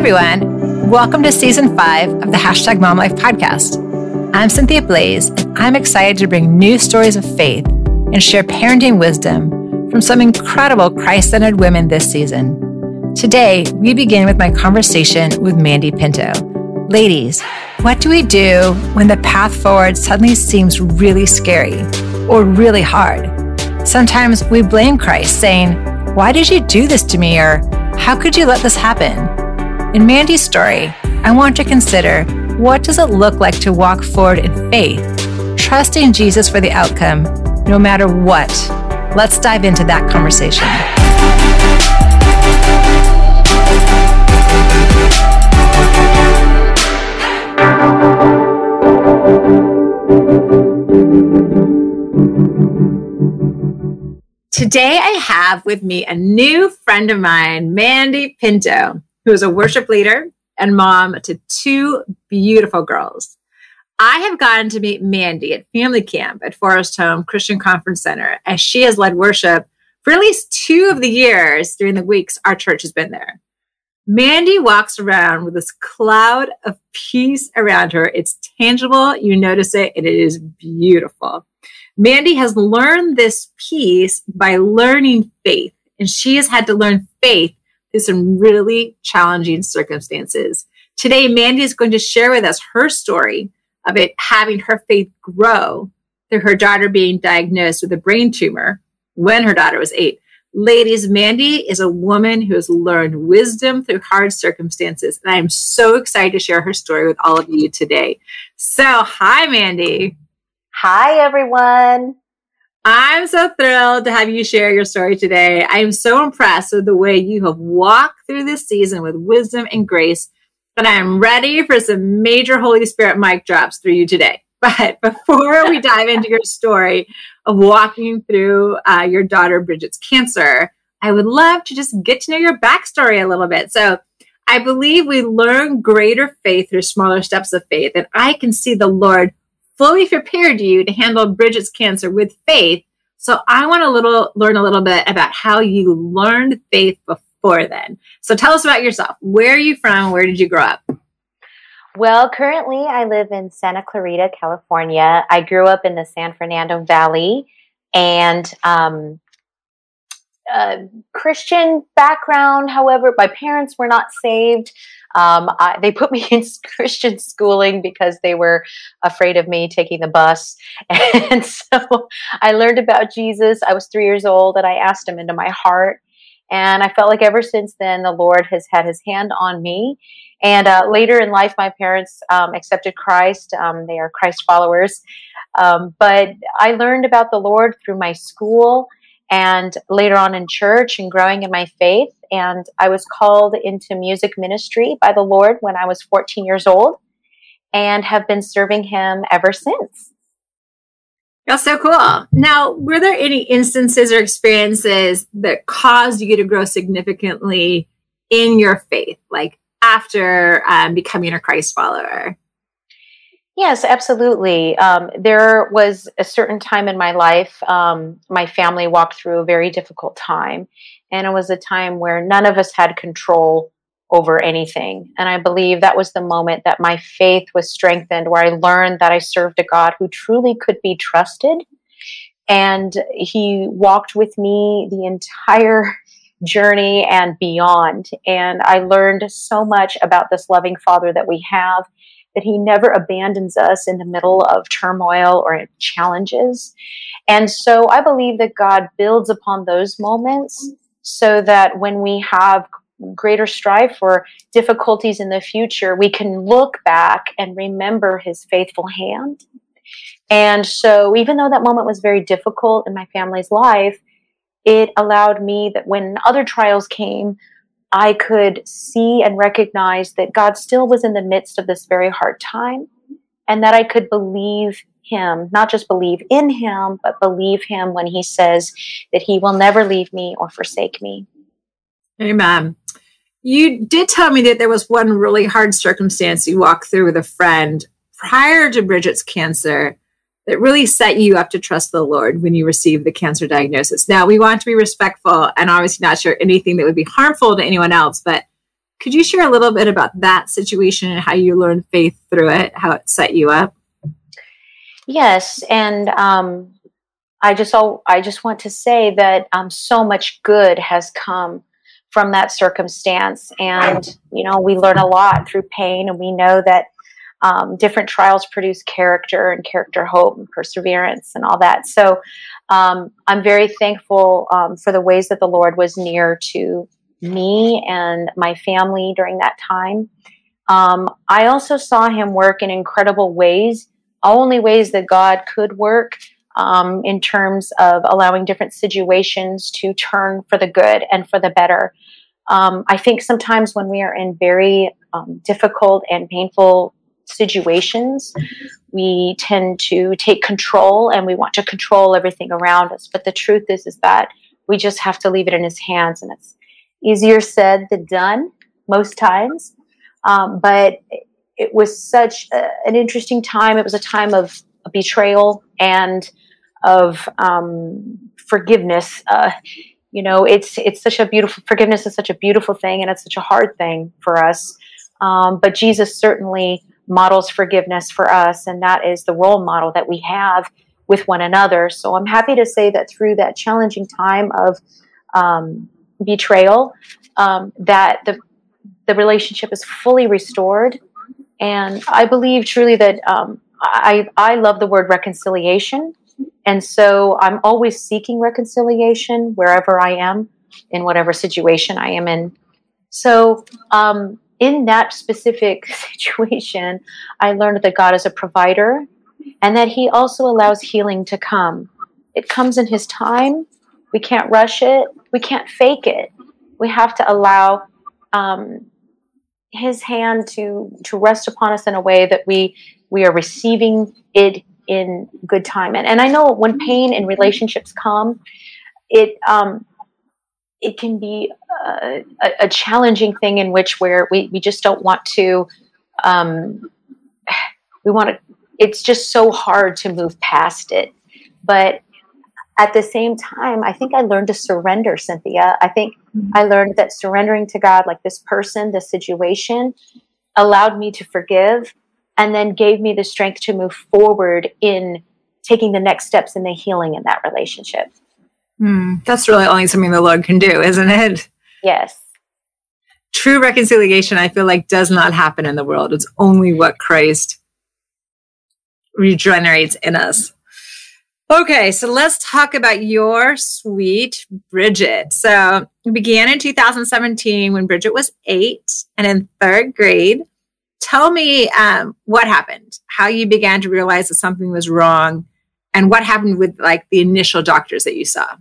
everyone. Welcome to season five of the Hashtag Mom Life podcast. I'm Cynthia Blaze, and I'm excited to bring new stories of faith and share parenting wisdom from some incredible Christ centered women this season. Today, we begin with my conversation with Mandie Pinto. Ladies, what do we do when the path forward suddenly seems really scary or really hard? Sometimes we blame Christ, saying, Why did you do this to me? or How could you let this happen? In Mandie's story, I want to consider what does it look like to walk forward in faith, trusting Jesus for the outcome, no matter what. Let's dive into that conversation. Today, I have with me a new friend of mine, Mandie Pinto who is a worship leader and mom to two beautiful girls. I have gotten to meet Mandie at family camp at Forest Home Christian Conference Center as she has led worship for at least two of the years during the weeks our church has been there. Mandie walks around with this cloud of peace around her. It's tangible. You notice it and it is beautiful. Mandie has learned this peace by learning faith and she has had to learn faith through some really challenging circumstances. Today, Mandie is going to share with us her story of it having her faith grow through her daughter being diagnosed with a brain tumor when her daughter was eight. Ladies, Mandie is a woman who has learned wisdom through hard circumstances. And I am so excited to share her story with all of you today. So, hi, Mandie. Hi, everyone. I'm so thrilled to have you share your story today. I am so impressed with the way you have walked through this season with wisdom and grace, and I am ready for some major Holy Spirit mic drops through you today. But before we dive into your story of walking through uh, your daughter Bridget's cancer, I would love to just get to know your backstory a little bit. So, I believe we learn greater faith through smaller steps of faith, and I can see the Lord fully prepared you to handle Bridget's cancer with faith. So I want to little learn a little bit about how you learned faith before then. So tell us about yourself. Where are you from? Where did you grow up? Well, currently I live in Santa Clarita, California. I grew up in the San Fernando Valley and um, Christian background. However, my parents were not saved. Um, I, they put me in Christian schooling because they were afraid of me taking the bus. And so I learned about Jesus. I was three years old and I asked him into my heart. And I felt like ever since then, the Lord has had his hand on me. And uh, later in life, my parents um, accepted Christ. Um, they are Christ followers. Um, but I learned about the Lord through my school and later on in church and growing in my faith. And I was called into music ministry by the Lord when I was 14 years old and have been serving Him ever since. That's so cool. Now, were there any instances or experiences that caused you to grow significantly in your faith, like after um, becoming a Christ follower? Yes, absolutely. Um, there was a certain time in my life, um, my family walked through a very difficult time. And it was a time where none of us had control over anything. And I believe that was the moment that my faith was strengthened, where I learned that I served a God who truly could be trusted. And He walked with me the entire journey and beyond. And I learned so much about this loving Father that we have that he never abandons us in the middle of turmoil or challenges. And so I believe that God builds upon those moments so that when we have greater strife or difficulties in the future, we can look back and remember his faithful hand. And so even though that moment was very difficult in my family's life, it allowed me that when other trials came, I could see and recognize that God still was in the midst of this very hard time and that I could believe him, not just believe in him, but believe him when he says that he will never leave me or forsake me. Amen. You did tell me that there was one really hard circumstance you walked through with a friend prior to Bridget's cancer that really set you up to trust the Lord when you received the cancer diagnosis. Now, we want to be respectful and obviously not share anything that would be harmful to anyone else, but Could you share a little bit about that situation and how you learned faith through it, how it set you up? Yes, and um, I just all I just want to say that um, so much good has come from that circumstance, and you know we learn a lot through pain, and we know that um, different trials produce character and character hope and perseverance and all that. So um, I'm very thankful um, for the ways that the Lord was near to me and my family during that time. Um, I also saw Him work in incredible ways, only ways that God could work. Um, in terms of allowing different situations to turn for the good and for the better. Um, I think sometimes when we are in very difficult and painful situations, we tend to take control and we want to control everything around us. But the truth is, is that we just have to leave it in His hands, and it's easier said than done most times. Um, but it was such a, an interesting time. It was a time of betrayal and of um, forgiveness. Uh, you know, it's it's such a beautiful forgiveness is such a beautiful thing, and it's such a hard thing for us. Um, but Jesus certainly models forgiveness for us, and that is the role model that we have with one another. So I'm happy to say that through that challenging time of um, betrayal, um, that the the relationship is fully restored, and I believe truly that um, I I love the word reconciliation, and so I'm always seeking reconciliation wherever I am in whatever situation I am in. So um, in that specific situation, I learned that God is a provider and that He also allows healing to come. It comes in His time. We can't rush it, we can't fake it. We have to allow um, His hand to, to rest upon us in a way that we, we are receiving it in good time. And, and I know when pain in relationships come, it um, it can be uh, a, a, challenging thing in which where we, we just don't want to um, we want to it's just so hard to move past it. But at the same time i think i learned to surrender cynthia. I think mm-hmm. i learned that surrendering to god like this person this situation allowed me to forgive and then gave me the strength to move forward in taking the next steps in the healing in that relationship Mm, that's really only something the Lord can do, isn't it? Yes. True reconciliation, I feel like, does not happen in the world. It's only what Christ regenerates in us. Okay, so let's talk about your sweet Bridget. So it began in 2017 when Bridget was eight and in third grade. Tell me um, what happened, how you began to realize that something was wrong, and what happened with like the initial doctors that you saw.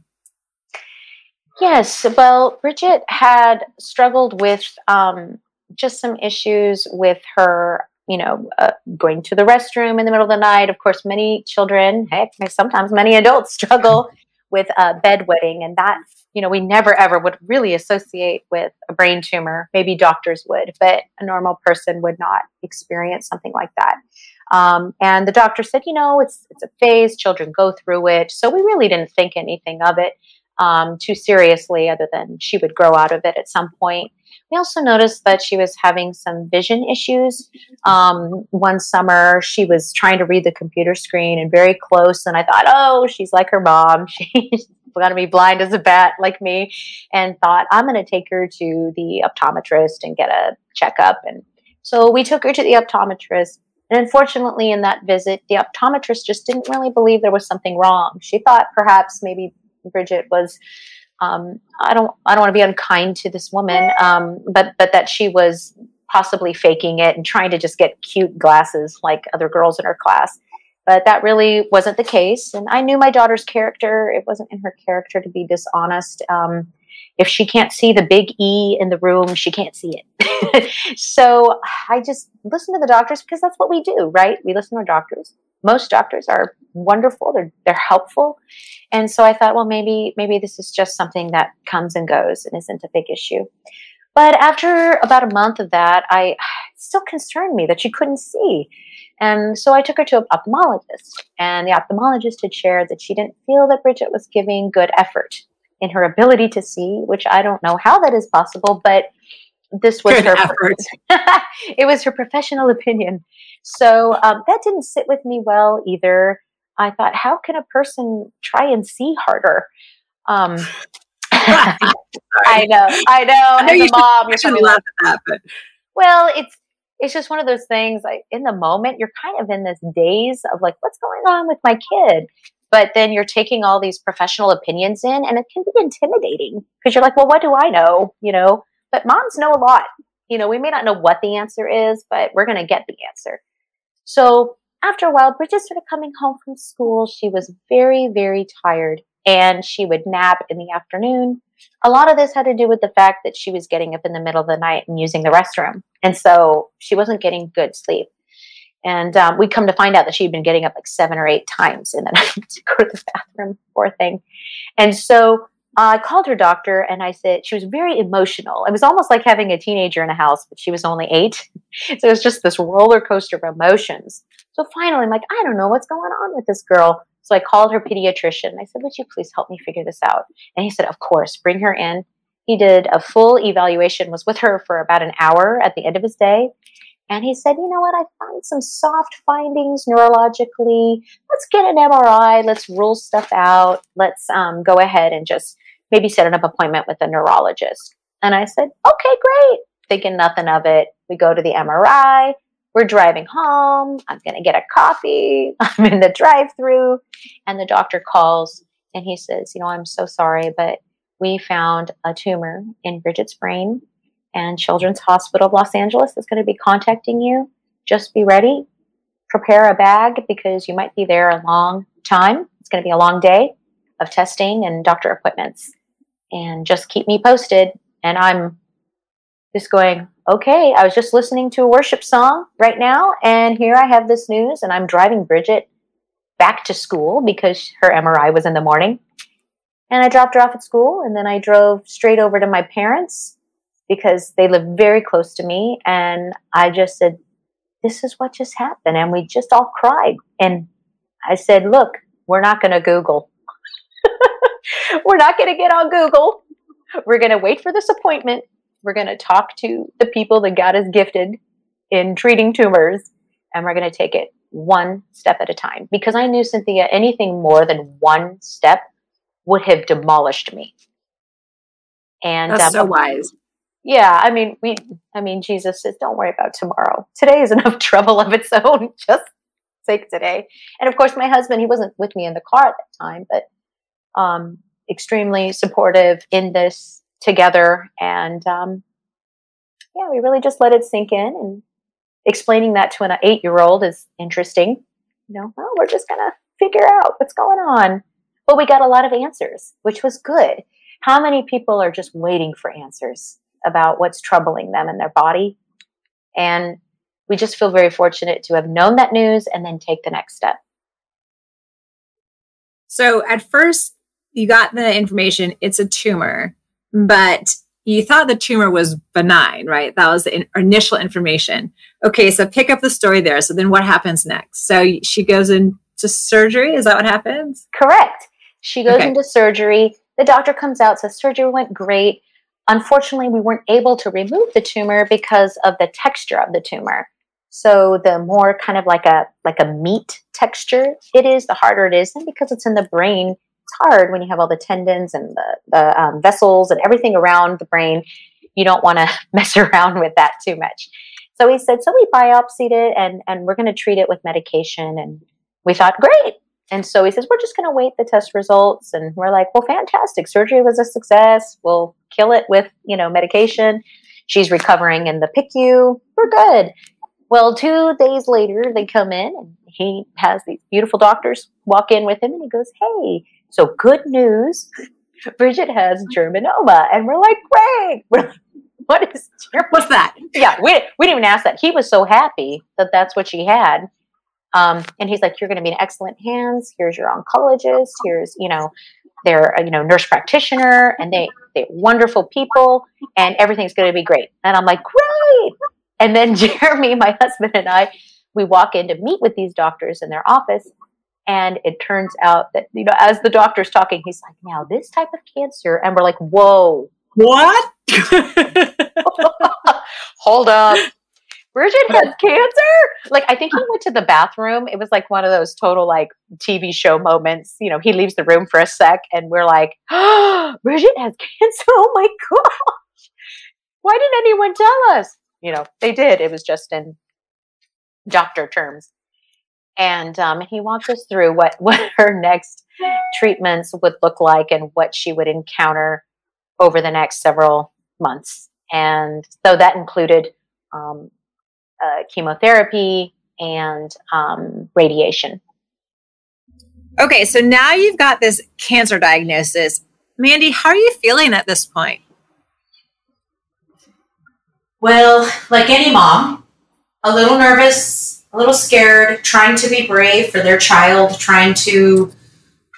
Yes, well, Bridget had struggled with um, just some issues with her, you know, uh, going to the restroom in the middle of the night. Of course, many children, heck, sometimes many adults struggle with uh, bedwetting, and that, you know, we never ever would really associate with a brain tumor. Maybe doctors would, but a normal person would not experience something like that. Um, and the doctor said, you know, it's it's a phase. Children go through it, so we really didn't think anything of it um, too seriously, other than she would grow out of it at some point. We also noticed that she was having some vision issues. Um, one summer, she was trying to read the computer screen and very close, and I thought, oh, she's like her mom. She's going to be blind as a bat like me, and thought, I'm going to take her to the optometrist and get a checkup. And so we took her to the optometrist. And unfortunately, in that visit, the optometrist just didn't really believe there was something wrong. She thought perhaps maybe Bridget was um, I don't I don't want to be unkind to this woman, um, but but that she was possibly faking it and trying to just get cute glasses like other girls in her class. But that really wasn't the case, and I knew my daughter's character. It wasn't in her character to be dishonest. Um, if she can't see the big E in the room, she can't see it. so I just listen to the doctors because that's what we do, right? We listen to our doctors. Most doctors are wonderful. They're they're helpful, and so I thought, well, maybe maybe this is just something that comes and goes and isn't a big issue. But after about a month of that, I still concerned me that she couldn't see. And so I took her to an ophthalmologist, and the ophthalmologist had shared that she didn't feel that Bridget was giving good effort in her ability to see, which I don't know how that is possible, but this was her it was her professional opinion. So um, that didn't sit with me well either. I thought how can a person try and see harder? Um, i know i know I know as a mom you're probably laugh at that but well it's it's just one of those things like in the moment you're kind of in this daze of like what's going on with my kid? But then you're taking all these professional opinions in and it can be intimidating because you're like well what do i know you know but moms know a lot. You know we may not know what the answer is but we're going to get the answer. So after a while bridget started coming home from school. She was very very tired and she would nap in the afternoon. A lot of this had to do with the fact that she was getting up in the middle of the night and using the restroom and so she wasn't getting good sleep. And um, we come to find out that she'd been getting up like seven or eight times in the night to go to the bathroom, poor thing. And so I called her doctor and I said, she was very emotional. It was almost like having a teenager in a house, but she was only eight. so it was just this roller coaster of emotions. So finally, I'm like, I don't know what's going on with this girl. So I called her pediatrician. I said, Would you please help me figure this out? And he said, Of course, bring her in. He did a full evaluation, was with her for about an hour at the end of his day. And he said, you know what? I found some soft findings neurologically. Let's get an MRI. Let's rule stuff out. Let's um, go ahead and just maybe set an appointment with a neurologist. And I said, okay, great. Thinking nothing of it. We go to the MRI. We're driving home. I'm going to get a coffee. I'm in the drive through. And the doctor calls and he says, you know, I'm so sorry, but we found a tumor in Bridget's brain and Children's Hospital of Los Angeles is going to be contacting you. Just be ready. Prepare a bag because you might be there a long time. It's going to be a long day of testing and doctor appointments. And just keep me posted. And I'm just going, okay, I was just listening to a worship song right now, and here I have this news, and I'm driving Bridget back to school because her MRI was in the morning. And I dropped her off at school, and then I drove straight over to my parents because they live very close to me. And I just said, This is what just happened. And we just all cried. And I said, Look, we're not going to Google. we're not going to get on Google. We're going to wait for this appointment. We're going to talk to the people that God has gifted in treating tumors. And we're going to take it one step at a time. Because I knew, Cynthia, anything more than one step would have demolished me. And that's um, so wise yeah, I mean, we, I mean, Jesus says, don't worry about tomorrow. Today is enough trouble of its own. Just take today. And of course, my husband, he wasn't with me in the car at that time, but um, extremely supportive in this together. And um, yeah, we really just let it sink in. And explaining that to an eight year old is interesting. You know, well, we're just to figure out what's going on. But we got a lot of answers, which was good. How many people are just waiting for answers? About what's troubling them in their body. And we just feel very fortunate to have known that news and then take the next step. So at first, you got the information it's a tumor, but you thought the tumor was benign, right? That was the in- initial information. Okay, so pick up the story there. So then what happens next? So she goes into surgery. Is that what happens? Correct. She goes okay. into surgery. The doctor comes out, says surgery went great. Unfortunately, we weren't able to remove the tumor because of the texture of the tumor. So the more kind of like a like a meat texture it is, the harder it is. And because it's in the brain, it's hard when you have all the tendons and the, the um, vessels and everything around the brain. You don't want to mess around with that too much. So he said, so we biopsied it and, and we're going to treat it with medication. And we thought, great, and so he says, We're just going to wait the test results. And we're like, Well, fantastic. Surgery was a success. We'll kill it with, you know, medication. She's recovering in the PICU. We're good. Well, two days later, they come in and he has these beautiful doctors walk in with him and he goes, Hey, so good news. Bridget has germinoma. And we're like, Great. We're like, what is what's that? Yeah, we, we didn't even ask that. He was so happy that that's what she had. Um, and he's like, you're going to be in excellent hands. Here's your oncologist. Here's, you know, their, you know, nurse practitioner and they, they're wonderful people and everything's going to be great. And I'm like, great. And then Jeremy, my husband and I, we walk in to meet with these doctors in their office. And it turns out that, you know, as the doctor's talking, he's like, now this type of cancer. And we're like, whoa. What? hold up. Bridget has cancer. Like I think he went to the bathroom. It was like one of those total like TV show moments. You know, he leaves the room for a sec, and we're like, oh, "Bridget has cancer." Oh my gosh! Why didn't anyone tell us? You know, they did. It was just in doctor terms. And um, he walks us through what what her next treatments would look like and what she would encounter over the next several months. And so that included um, uh, chemotherapy and um, radiation. Okay, so now you've got this cancer diagnosis. Mandie, how are you feeling at this point? Well, like any mom, a little nervous, a little scared, trying to be brave for their child, trying to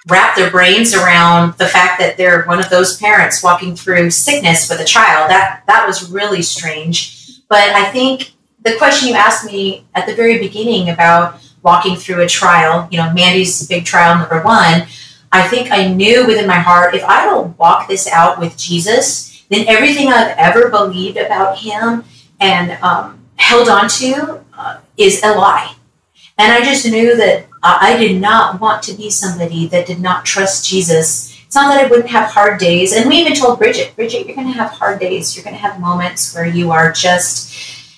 wrap their brains around the fact that they're one of those parents walking through sickness with a child. That that was really strange. But I think the question you asked me at the very beginning about walking through a trial, you know, Mandie's big trial number one, I think I knew within my heart if I don't walk this out with Jesus, then everything I've ever believed about him and um, held on to uh, is a lie. And I just knew that I did not want to be somebody that did not trust Jesus. It's not that I wouldn't have hard days. And we even told Bridget, Bridget, you're going to have hard days. You're going to have moments where you are just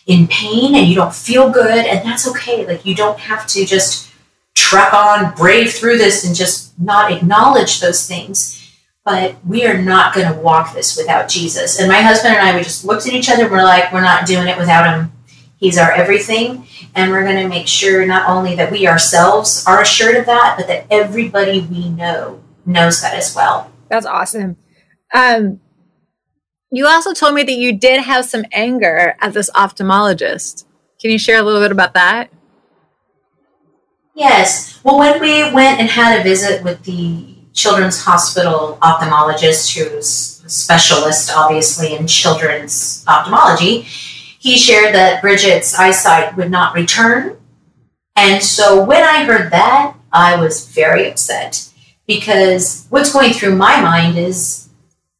in pain and you don't feel good. And that's okay. Like, you don't have to just truck on, brave through this, and just not acknowledge those things. But we are not going to walk this without Jesus. And my husband and I, we just looked at each other and we're like, we're not doing it without him. He's our everything. And we're going to make sure not only that we ourselves are assured of that, but that everybody we know knows that as well. That's awesome. Um, you also told me that you did have some anger at this ophthalmologist. Can you share a little bit about that? Yes. Well, when we went and had a visit with the Children's Hospital ophthalmologist, who's a specialist, obviously, in children's ophthalmology, he shared that Bridget's eyesight would not return. And so when I heard that, I was very upset because what's going through my mind is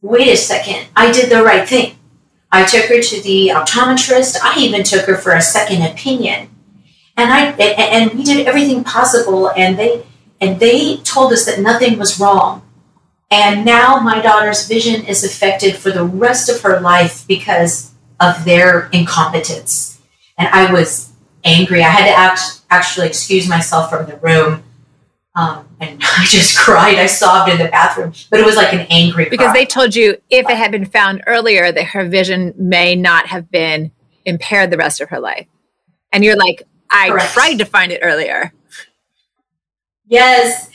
wait a second, I did the right thing. I took her to the optometrist. I even took her for a second opinion. And I and we did everything possible and they and they told us that nothing was wrong. And now my daughter's vision is affected for the rest of her life because of their incompetence. And I was angry. I had to act, actually excuse myself from the room. Um, and I just cried. I sobbed in the bathroom, but it was like an angry because cry. they told you if it had been found earlier that her vision may not have been impaired the rest of her life. And you're like, I Correct. tried to find it earlier. Yes.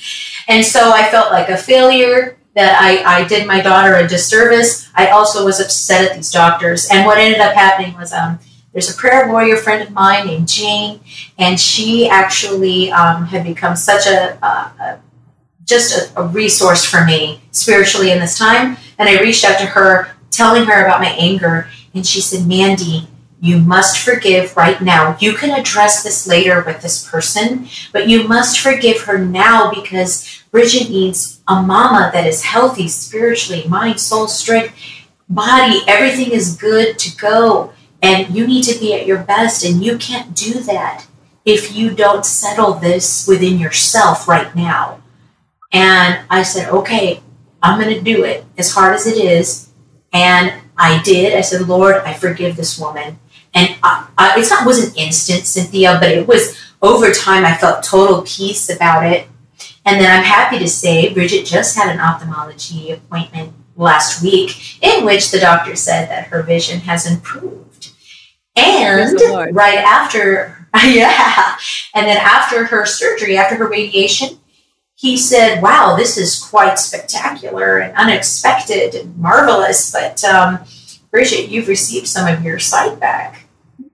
And so I felt like a failure that I, I did my daughter a disservice. I also was upset at these doctors. And what ended up happening was um, there's a prayer warrior friend of mine named Jane, and she actually um, had become such a, a, a just a, a, resource for me spiritually in this time. And I reached out to her, telling her about my anger, and she said, Mandie, you must forgive right now. You can address this later with this person, but you must forgive her now because Bridget needs a mama that is healthy spiritually, mind, soul, strength, body. Everything is good to go. And you need to be at your best. And you can't do that if you don't settle this within yourself right now. And I said, okay, I'm going to do it as hard as it is. And I did. I said, Lord, I forgive this woman. And I, I, it's not wasn't instant, Cynthia, but it was over time. I felt total peace about it. And then I'm happy to say Bridget just had an ophthalmology appointment last week in which the doctor said that her vision has improved. And right after, yeah, and then after her surgery, after her radiation, he said, Wow, this is quite spectacular and unexpected and marvelous, but um, Bridget, you've received some of your sight back.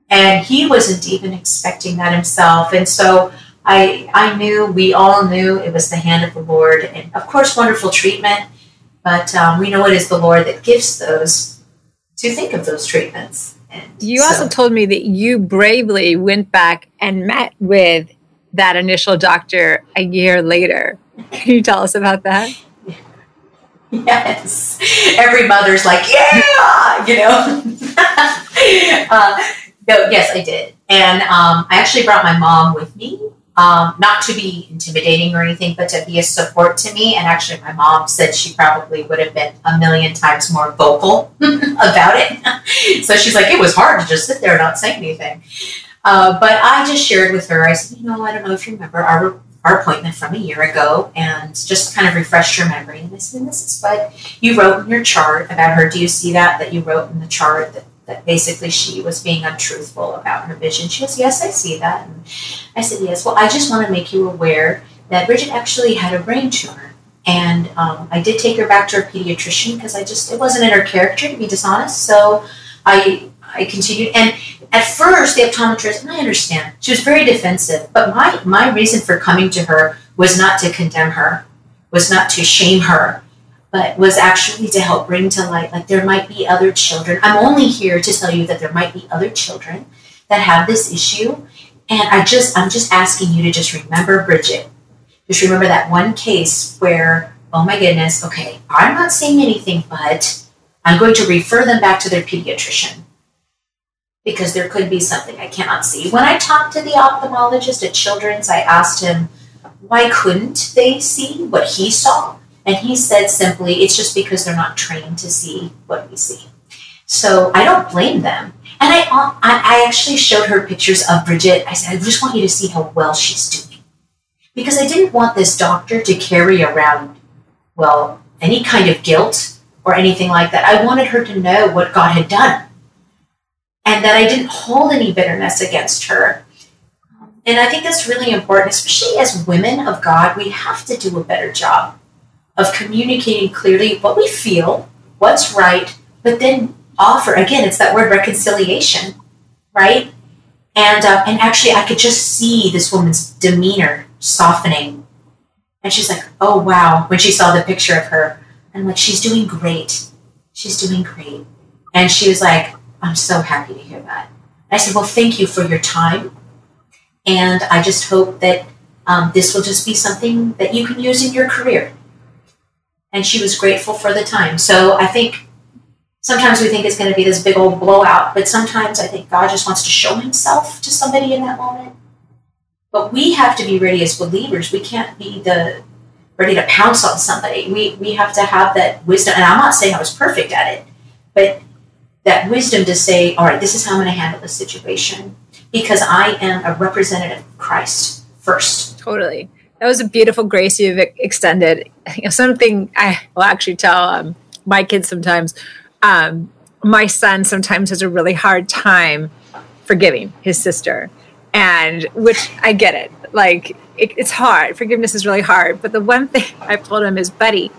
And he wasn't even expecting that himself. And so I, I knew, we all knew it was the hand of the Lord. And of course, wonderful treatment, but um, we know it is the Lord that gives those to think of those treatments. You so. also told me that you bravely went back and met with that initial doctor a year later. Can you tell us about that? Yes. Every mother's like, yeah, you know. uh, No, yes, I did. And um, I actually brought my mom with me, um, not to be intimidating or anything, but to be a support to me. And actually, my mom said she probably would have been a million times more vocal about it. so she's like, it was hard to just sit there and not say anything. Uh, but I just shared with her, I said, you know, I don't know if you remember our, our appointment from a year ago and just kind of refreshed her memory. And I said, this is what you wrote in your chart about her. Do you see that, that you wrote in the chart that that basically she was being untruthful about her vision. She goes, Yes, I see that. And I said, Yes, well, I just want to make you aware that Bridget actually had a brain tumor. And um, I did take her back to her pediatrician because I just, it wasn't in her character to be dishonest. So I, I continued. And at first, the optometrist, and I understand, she was very defensive. But my, my reason for coming to her was not to condemn her, was not to shame her, but was actually to help bring to light like there might be other children. I'm only here to tell you that there might be other children that have this issue. And I just I'm just asking you to just remember Bridget. Just remember that one case where, oh my goodness, okay, I'm not saying anything, but I'm going to refer them back to their pediatrician because there could be something I cannot see. When I talked to the ophthalmologist at Children's, I asked him why couldn't they see what he saw? And he said simply, it's just because they're not trained to see what we see. So I don't blame them. And uh, I, I actually showed her pictures of Bridget. I said, I just want you to see how well she's doing. Because I didn't want this doctor to carry around, well, any kind of guilt or anything like that. I wanted her to know what God had done and that I didn't hold any bitterness against her. And I think that's really important, especially as women of God, we have to do a better job of communicating clearly what we feel, what's right, but then offer again. It's that word reconciliation, right? And uh, and actually, I could just see this woman's demeanor softening, and she's like, "Oh wow!" When she saw the picture of her, and like, "She's doing great. She's doing great." And she was like, "I'm so happy to hear that." I said, "Well, thank you for your time, and I just hope that um, this will just be something that you can use in your career." And she was grateful for the time. So I think sometimes we think it's going to be this big old blowout, but sometimes I think God just wants to show himself to somebody in that moment. But we have to be ready as believers. We can't be the ready to pounce on somebody. We we have to have that wisdom. And I'm not saying I was perfect at it, but that wisdom to say, all right, this is how I'm going to handle this situation because I am a representative of Christ first. Totally. That was a beautiful grace you've extended. You know, something I will actually tell um, my kids sometimes. Um, my son sometimes has a really hard time forgiving his sister, and which I get it. Like it, it's hard. Forgiveness is really hard. But the one thing I've told him is, buddy,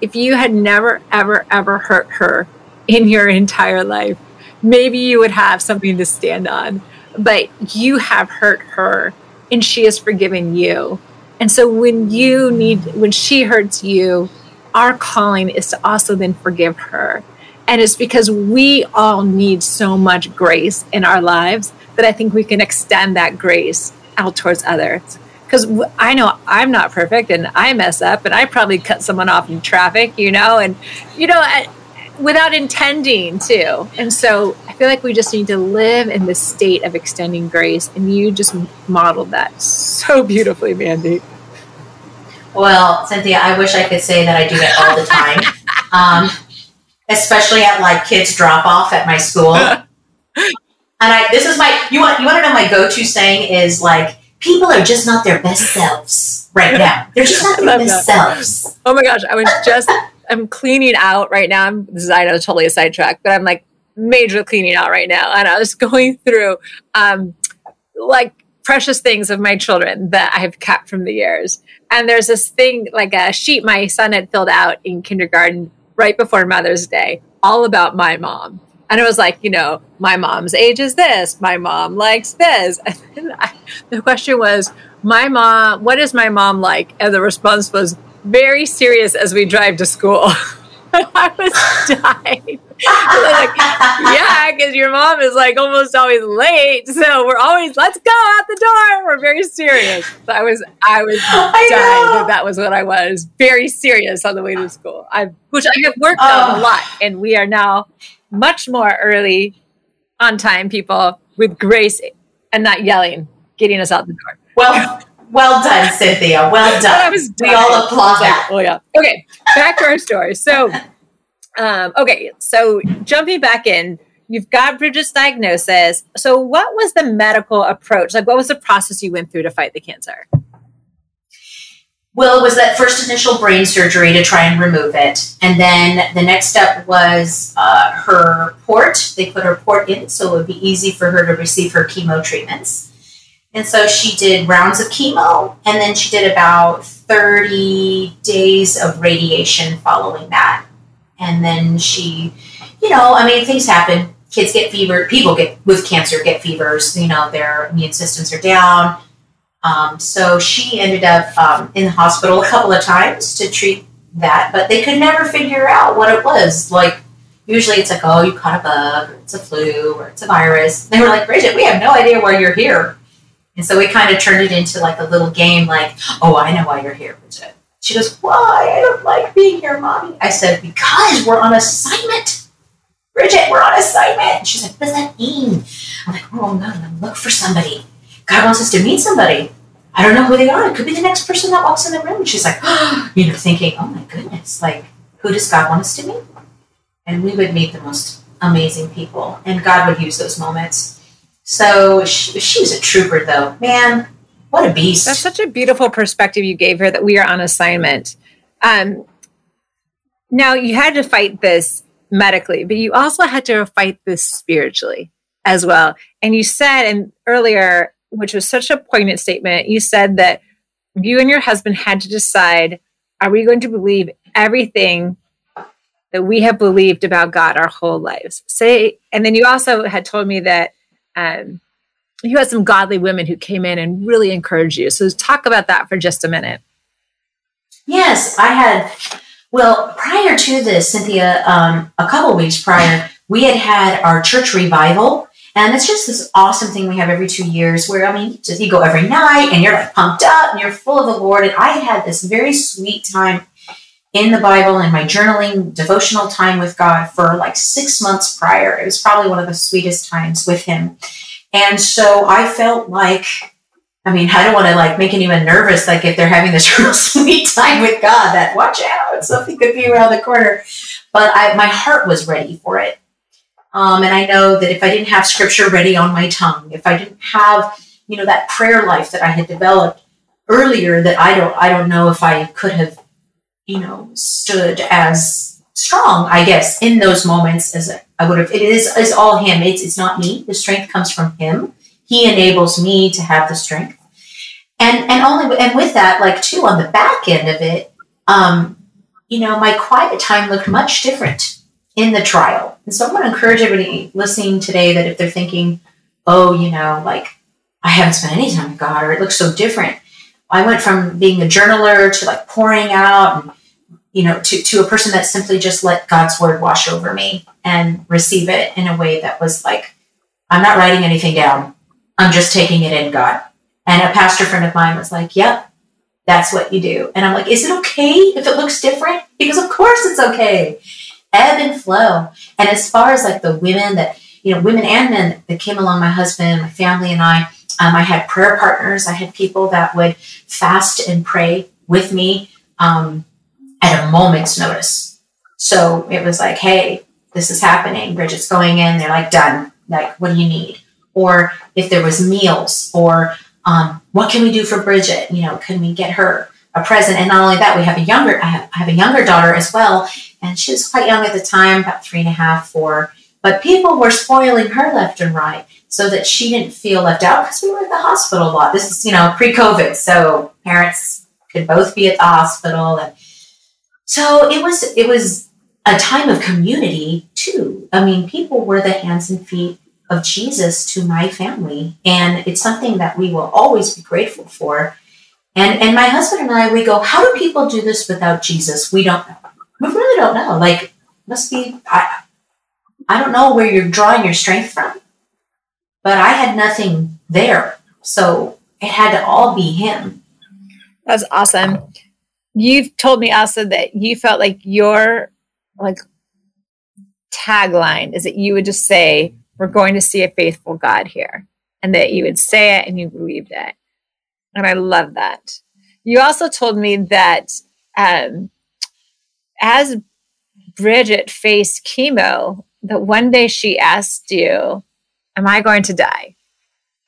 if you had never, ever, ever hurt her in your entire life, maybe you would have something to stand on. But you have hurt her, and she has forgiven you and so when you need, when she hurts you, our calling is to also then forgive her. And it's because we all need so much grace in our lives that I think we can extend that grace out towards others. Because I know I'm not perfect and I mess up and I probably cut someone off in traffic, you know, and, you know, without intending to. And so I feel like we just need to live in this state of extending grace. And you just modeled that so beautifully, Mandie. Well, Cynthia, I wish I could say that I do that all the time, um, especially at like kids drop off at my school. and I, this is my, you want, you want to know my go-to saying is like, people are just not their best selves right now. They're just not their best that. selves. Oh my gosh. I was just, I'm cleaning out right now. I'm, this is, I know, totally a sidetrack, but I'm like major cleaning out right now. And I was going through, um, like precious things of my children that I have kept from the years. And there's this thing, like a sheet my son had filled out in kindergarten right before Mother's Day, all about my mom. And it was like, you know, my mom's age is this, my mom likes this. And I, the question was, my mom, what is my mom like? And the response was, very serious as we drive to school. I was dying. like, yeah, because your mom is like almost always late, so we're always let's go out the door. We're very serious. So I was, I was I dying that that was what I was, very serious on the way to school. I, which I have worked oh. on a oh. lot, and we are now much more early on time people. with grace and not yelling, getting us out the door. Well, well done, Cynthia. Well done. We all applaud that. oh yeah. Okay, back to our story. So, um, okay, so jumping back in, you've got Bridget's diagnosis. So, what was the medical approach? Like, what was the process you went through to fight the cancer? Well, it was that first initial brain surgery to try and remove it. And then the next step was uh, her port. They put her port in so it would be easy for her to receive her chemo treatments. And so she did rounds of chemo, and then she did about 30 days of radiation following that. And then she, you know, I mean, things happen. Kids get fever, people get with cancer get fevers, you know, their immune systems are down um, so she ended up um, in the hospital a couple of times to treat that, but they could never figure out what it was. Like, usually it's like, oh, you caught a bug, or it's a flu, or it's a virus. They were like, Bridget, we have no idea why you're here. And so we kind of turned it into like a little game, like, oh, I know why you're here, Bridget. She goes, why? I don't like being here, mommy. I said, because we're on assignment. Bridget, we're on assignment. She's like, what does that mean? I'm like, oh, no, look for somebody. God wants us to meet somebody. I don't know who they are. It could be the next person that walks in the room. She's like, oh, you know, thinking, oh my goodness, like, who does God want us to meet? And we would meet the most amazing people, and God would use those moments. So she, was a trooper, though. Man, what a beast. That's such a beautiful perspective you gave her that we are on assignment. Um, now, you had to fight this medically, but you also had to fight this spiritually as well. And you said, and earlier, which was such a poignant statement. You said that you and your husband had to decide are we going to believe everything that we have believed about God our whole lives? Say, and then you also had told me that um, you had some godly women who came in and really encouraged you. So talk about that for just a minute. Yes, I had. Well, prior to this, Cynthia, um, a couple weeks prior, we had had our church revival and it's just this awesome thing we have every two years where, I mean, just, you go every night and you're like pumped up and you're full of the Lord. And I had this very sweet time in the Bible and my journaling devotional time with God for like six months prior. It was probably one of the sweetest times with Him. And so I felt like, I mean, I don't want to like make anyone nervous, like if they're having this real sweet time with God, that watch out, something could be around the corner. But I, my heart was ready for it. Um, and I know that if I didn't have scripture ready on my tongue, if I didn't have, you know, that prayer life that I had developed earlier, that I don't, I don't know if I could have, you know, stood as strong, I guess, in those moments as I would have. It is, is all Him. It's, it's not me. The strength comes from Him. He enables me to have the strength. And, and only, and with that, like too, on the back end of it, um, you know, my quiet time looked much different in the trial. And so I want to encourage everybody listening today that if they're thinking, oh, you know, like I haven't spent any time with God or it looks so different. I went from being a journaler to like pouring out and, you know, to, to a person that simply just let God's word wash over me and receive it in a way that was like, I'm not writing anything down. I'm just taking it in, God. And a pastor friend of mine was like, yep, that's what you do. And I'm like, is it okay if it looks different? Because of course it's okay ebb and flow. And as far as like the women that, you know, women and men that came along, my husband, my family, and I, um, I had prayer partners. I had people that would fast and pray with me um, at a moment's notice. So it was like, hey, this is happening. Bridget's going in. They're like, done. Like, what do you need? Or if there was meals, or um, what can we do for Bridget? You know, can we get her a present? And not only that, we have a younger. I have, I have a younger daughter as well, and she was quite young at the time, about three and a half, four. But people were spoiling her left and right so that she didn't feel left out because we were at the hospital a lot. This is, you know, pre-COVID, so parents could both be at the hospital, and so it was. It was a time of community too. I mean, people were the hands and feet of Jesus to my family, and it's something that we will always be grateful for. And and my husband and I, we go, how do people do this without Jesus? We don't know. We really don't know. Like, must be, I, I don't know where you're drawing your strength from, but I had nothing there. So it had to all be him. That's awesome. You've told me also that you felt like your like tagline is that you would just say, we're going to see a faithful God here, and that you would say it and you believed it. And I love that. You also told me that um, as Bridget faced chemo, that one day she asked you, Am I going to die?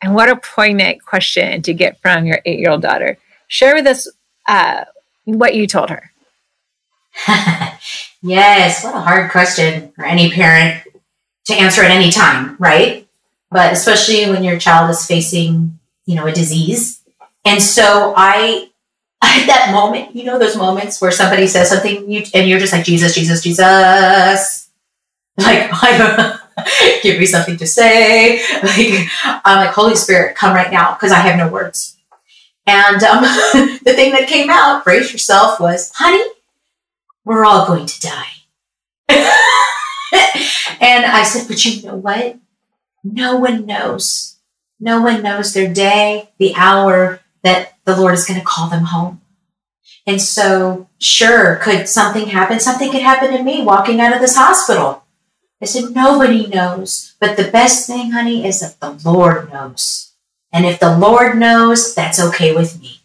And what a poignant question to get from your eight year old daughter. Share with us uh, what you told her. yes, what a hard question for any parent to answer at any time, right? But especially when your child is facing, you know, a disease. And so I, at that moment, you know, those moments where somebody says something you, and you're just like, Jesus, Jesus, Jesus. Like, I don't give me something to say. Like, I'm like, Holy Spirit, come right now, because I have no words. And um, the thing that came out, brace yourself, was, honey, we're all going to die. and I said, but you know what? No one knows. No one knows their day, the hour that the Lord is going to call them home. And so, sure, could something happen? Something could happen to me walking out of this hospital. I said, nobody knows. But the best thing, honey, is that the Lord knows. And if the Lord knows, that's okay with me.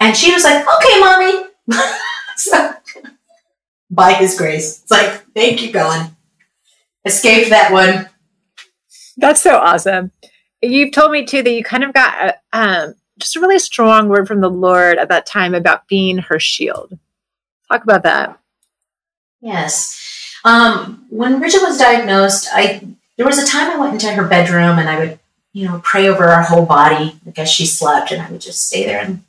And she was like, okay, mommy. so, by his grace. It's like, thank you, God escaped that one. That's so awesome. You've told me too that you kind of got a, um, just a really strong word from the Lord at that time about being her shield. Talk about that. Yes. Um, when Bridget was diagnosed, I there was a time I went into her bedroom and I would, you know, pray over her whole body. I guess she slept, and I would just stay there and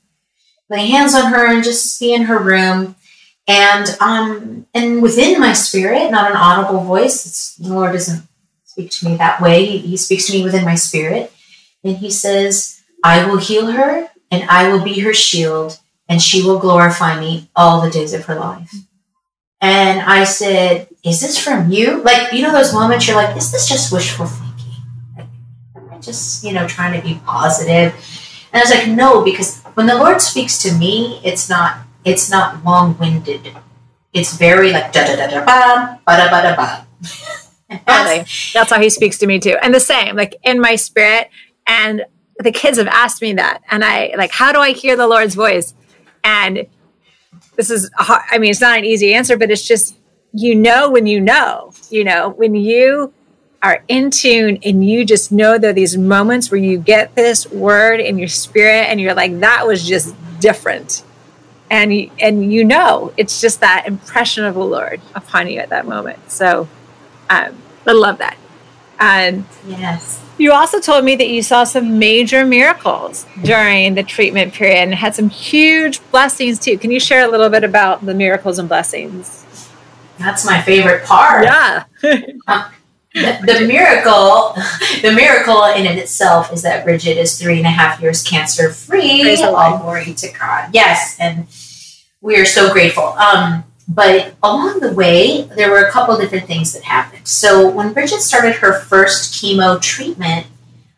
lay hands on her and just be in her room. And um, and within my spirit, not an audible voice. the Lord doesn't speak to me that way. He, he speaks to me within my spirit, and He says, "I will heal her, and I will be her shield, and she will glorify me all the days of her life." And I said, "Is this from you? Like, you know, those moments you're like, is this just wishful? Just, you know, trying to be positive?" And I was like, "No, because when the Lord speaks to me, it's not it's not long winded. It's very like da da da da ba ba da ba da ba. That's, that's how he speaks to me too. And the same, like in my spirit. And the kids have asked me that. And I like, how do I hear the Lord's voice? And this is, hard, I mean, it's not an easy answer, but it's just, you know, when you know, you know, when you are in tune and you just know there are these moments where you get this word in your spirit and you're like, that was just different and and you know it's just that impression of the Lord upon you at that moment. So um, I love that. And yes, you also told me that you saw some major miracles during the treatment period and had some huge blessings too. Can you share a little bit about the miracles and blessings? That's my favorite part. Yeah. um, the, the, miracle, the miracle in it itself is that Bridget is three and a half years cancer free. All glory to God. Yes, and we are so grateful. Um, but along the way, there were a couple different things that happened. So when Bridget started her first chemo treatment,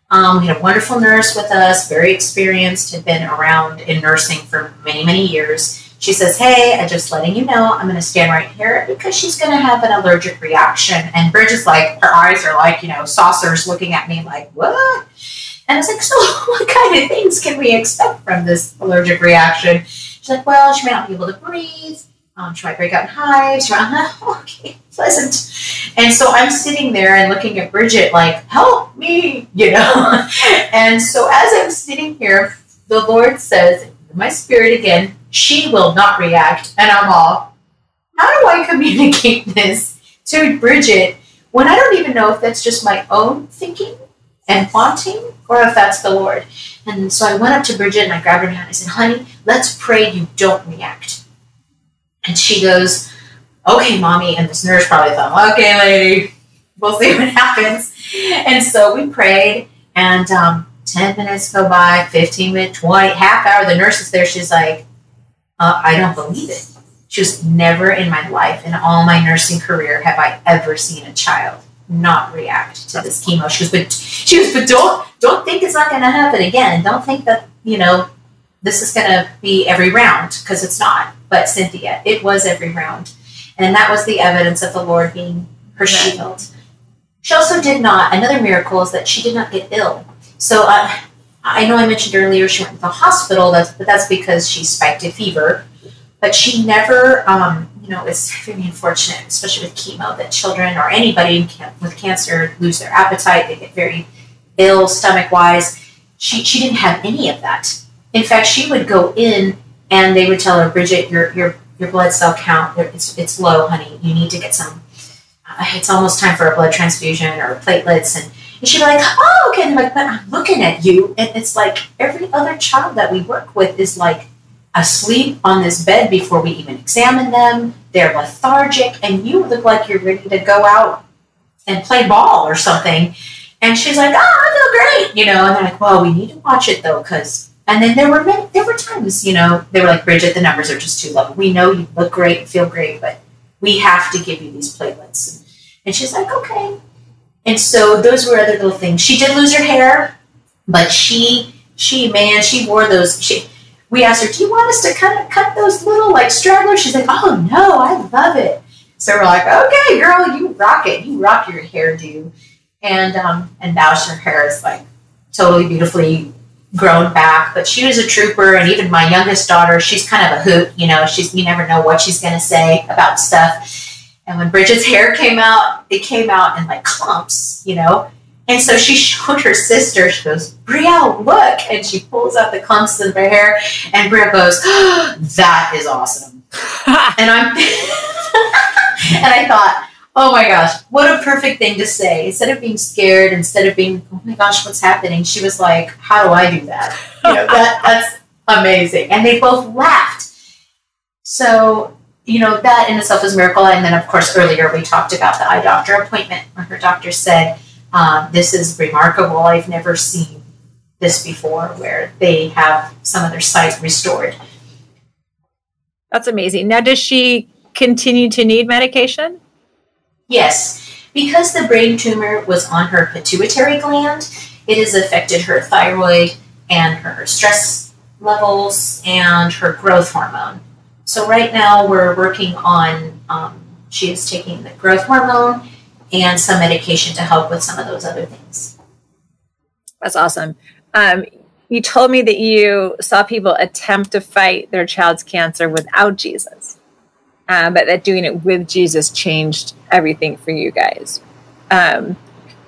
um, we had a wonderful nurse with us, very experienced, had been around in nursing for many, many years. She says, Hey, I'm just letting you know I'm going to stand right here because she's going to have an allergic reaction. And Bridget's like, her eyes are like, you know, saucers looking at me like, What? And I was like, So what kind of things can we expect from this allergic reaction? She's like, Well, she may not be able to breathe. Um, she might break out in hives. Might, uh, okay, pleasant. And so I'm sitting there and looking at Bridget like, Help me, you know? and so as I'm sitting here, the Lord says, my spirit again, she will not react. And I'm all, how do I communicate this to Bridget when I don't even know if that's just my own thinking and wanting or if that's the Lord? And so I went up to Bridget and I grabbed her hand and I said, honey, let's pray you don't react. And she goes, okay, mommy. And this nurse probably thought, okay, lady, we'll see what happens. And so we prayed and, um, 10 minutes go by, 15 minutes, 20, half hour. The nurse is there. She's like, uh, I don't believe it. She was never in my life, in all my nursing career, have I ever seen a child not react to this chemo. She was, but she was, but don't don't think it's not going to happen again. Don't think that you know this is going to be every round because it's not. But Cynthia, it was every round, and that was the evidence of the Lord being her shield She also did not, another miracle is that she did not get ill. So uh, I know I mentioned earlier she went to the hospital, that's, but that's because she spiked a fever. But she never, um, you know, it's very unfortunate, especially with chemo, that children or anybody with cancer lose their appetite. They get very ill stomach wise. She, she didn't have any of that. In fact, she would go in and they would tell her, Bridget, your, your, your blood cell count, it's, it's low, honey. You need to get some, uh, it's almost time for a blood transfusion or platelets. And, and she'd be like, oh, okay. And they're like, but I'm looking at you. And it's like every other child that we work with is like asleep on this bed before we even examine them. They're lethargic, and you look like you're ready to go out and play ball or something. And she's like, "Oh, I feel great," you know. And they're like, "Well, we need to watch it though, because." And then there were many, there were times, you know, they were like, "Bridget, the numbers are just too low. We know you look great, feel great, but we have to give you these platelets." And she's like, "Okay." And so those were other little things. She did lose her hair, but she, she, man, she wore those. She, we asked her, "Do you want us to kind of cut those little like stragglers?" She's like, "Oh no, I love it." So we're like, "Okay, girl, you rock it. You rock your hairdo." And um, and now her hair is like totally beautifully grown back. But she was a trooper, and even my youngest daughter, she's kind of a hoot. You know, she's you never know what she's gonna say about stuff. And when Bridget's hair came out, it came out in like clumps, you know. And so she showed her sister, she goes, Brielle, look. And she pulls out the clumps of her hair, and Brielle goes, oh, That is awesome. and I'm, and I thought, Oh my gosh, what a perfect thing to say. Instead of being scared, instead of being, Oh my gosh, what's happening? She was like, How do I do that? You know, that that's amazing. And they both laughed. So you know, that in itself is a miracle. And then, of course, earlier we talked about the eye doctor appointment where her doctor said, um, this is remarkable. I've never seen this before where they have some of their sight restored. That's amazing. Now, does she continue to need medication? Yes. Because the brain tumor was on her pituitary gland, it has affected her thyroid and her stress levels and her growth hormone. So, right now we're working on, um, she is taking the growth hormone and some medication to help with some of those other things. That's awesome. Um, you told me that you saw people attempt to fight their child's cancer without Jesus, um, but that doing it with Jesus changed everything for you guys. Um,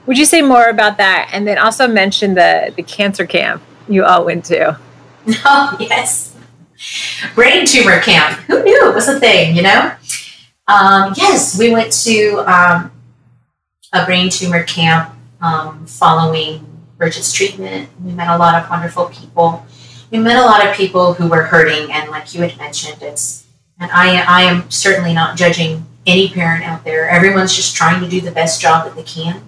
would you say more about that, and then also mention the the cancer camp you all went to? Oh yes, brain tumor camp. Who knew it was a thing? You know. Um, yes, we went to um, a brain tumor camp um, following Bridget's treatment. We met a lot of wonderful people. We met a lot of people who were hurting, and like you had mentioned, it's and I I am certainly not judging any parent out there. Everyone's just trying to do the best job that they can,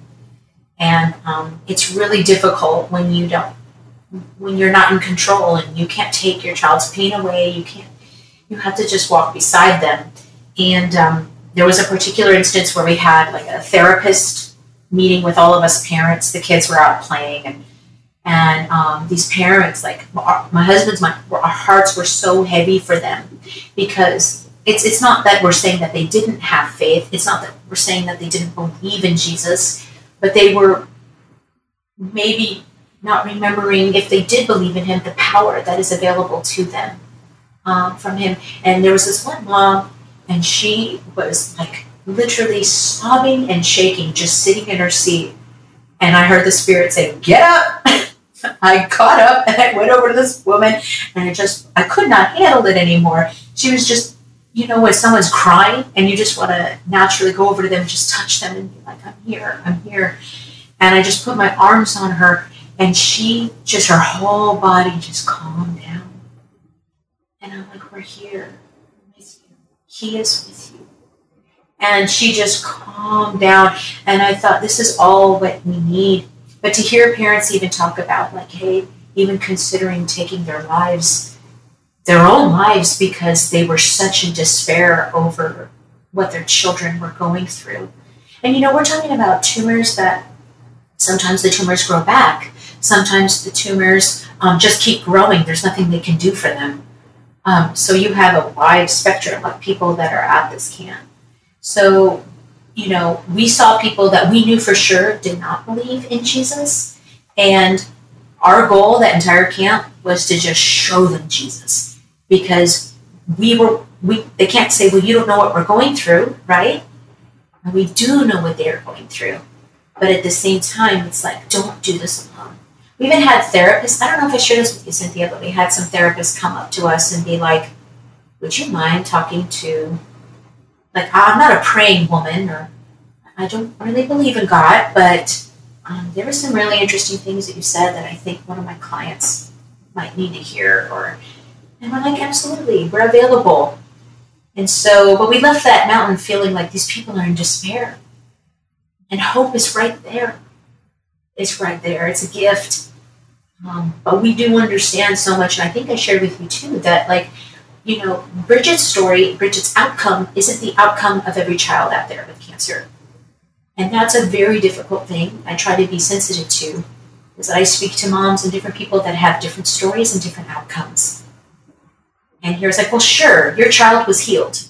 and um, it's really difficult when you don't when you're not in control and you can't take your child's pain away. You can't. You have to just walk beside them, and um, there was a particular instance where we had like a therapist meeting with all of us parents. The kids were out playing, and and um, these parents, like our, my husband's, my our hearts were so heavy for them because it's it's not that we're saying that they didn't have faith. It's not that we're saying that they didn't believe in Jesus, but they were maybe not remembering if they did believe in Him, the power that is available to them um, from Him. And there was this one mom and she was like literally sobbing and shaking, just sitting in her seat. And I heard the spirit say, Get up! I got up and I went over to this woman and I just, I could not handle it anymore. She was just, you know, when someone's crying and you just want to naturally go over to them, just touch them and be like, I'm here, I'm here. And I just put my arms on her and she just, her whole body just calmed down. And I'm like, we're here. With you. He is with you. And she just calmed down. And I thought, this is all what we need. But to hear parents even talk about, like, hey, even considering taking their lives, their own lives, because they were such in despair over what their children were going through. And you know, we're talking about tumors that sometimes the tumors grow back, sometimes the tumors um, just keep growing. There's nothing they can do for them. Um, so you have a wide spectrum of people that are at this camp. So you know, we saw people that we knew for sure did not believe in Jesus. And our goal that entire camp was to just show them Jesus because we were we they can't say well you don't know what we're going through right and we do know what they're going through but at the same time it's like don't do this alone we even had therapists i don't know if i shared this with you cynthia but we had some therapists come up to us and be like would you mind talking to like i'm not a praying woman or i don't really believe in god but um, there were some really interesting things that you said that i think one of my clients might need to hear or and we're like absolutely we're available. And so but we left that mountain feeling like these people are in despair. And hope is right there. It's right there. It's a gift um, but we do understand so much and i think i shared with you too that like you know bridget's story bridget's outcome isn't the outcome of every child out there with cancer and that's a very difficult thing i try to be sensitive to is that I speak to moms and different people that have different stories and different outcomes. And here's like, well, sure, your child was healed,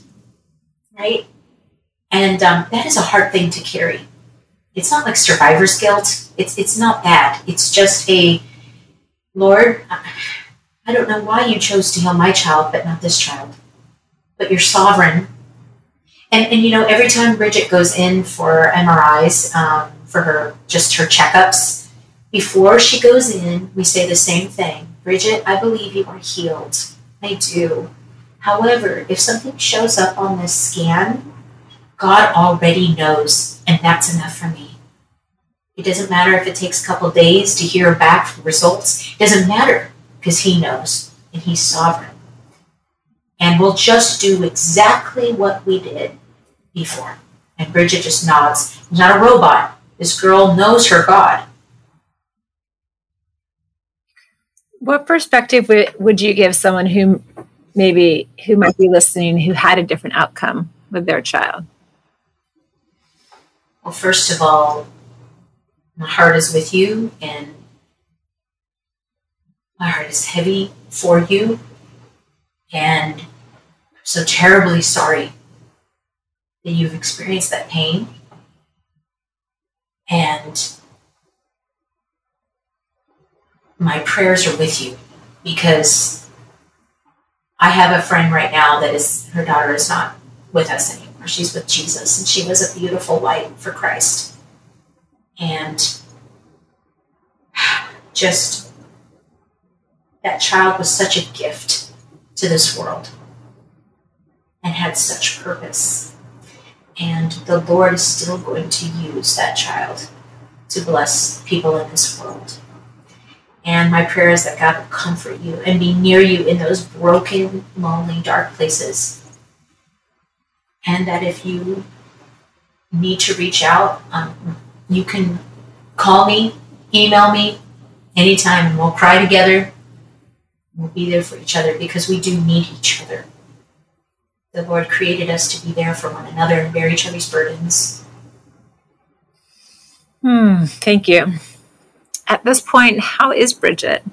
right? And um, that is a hard thing to carry. It's not like survivor's guilt. It's it's not that. It's just a Lord. I don't know why you chose to heal my child, but not this child. But you're sovereign. And and you know, every time Bridget goes in for MRIs um, for her just her checkups, before she goes in, we say the same thing Bridget, I believe you are healed. I do. However, if something shows up on this scan, God already knows, and that's enough for me. It doesn't matter if it takes a couple days to hear back for results. It doesn't matter because He knows and He's sovereign. And we'll just do exactly what we did before. And Bridget just nods. She's not a robot. This girl knows her God. What perspective would you give someone who maybe who might be listening who had a different outcome with their child? Well, first of all, my heart is with you and my heart is heavy for you and I'm so terribly sorry that you've experienced that pain. And my prayers are with you because I have a friend right now that is her daughter is not with us anymore. She's with Jesus and she was a beautiful light for Christ. And just that child was such a gift to this world and had such purpose. And the Lord is still going to use that child to bless people in this world. And my prayer is that God will comfort you and be near you in those broken, lonely, dark places. And that if you need to reach out, um, you can call me, email me anytime, and we'll cry together. We'll be there for each other because we do need each other. The Lord created us to be there for one another and bear each other's burdens. Hmm, thank you at this point, how is Bridget?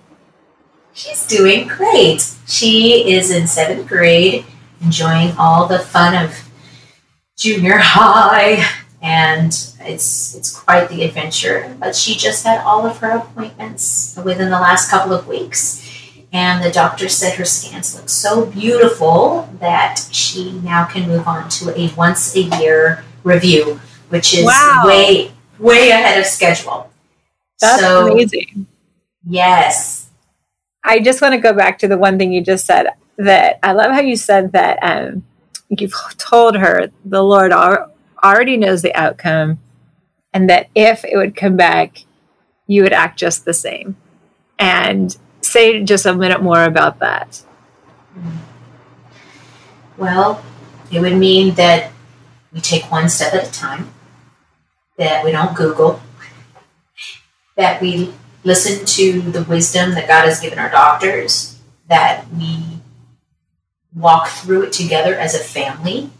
She's doing great. She is in seventh grade, enjoying all the fun of junior high, and it's it's quite the adventure. But she just had all of her appointments within the last couple of weeks, and the doctor said her scans look so beautiful that she now can move on to a once a year review, which is wow. way way ahead of schedule. That's so, amazing. Yes. I just want to go back to the one thing you just said that I love how you said that um, you've told her the Lord already knows the outcome and that if it would come back, you would act just the same. And say just a minute more about that. Well, it would mean that we take one step at a time, that we don't Google, that we listen to the wisdom that God has given our doctors, that we walk through it together as a family,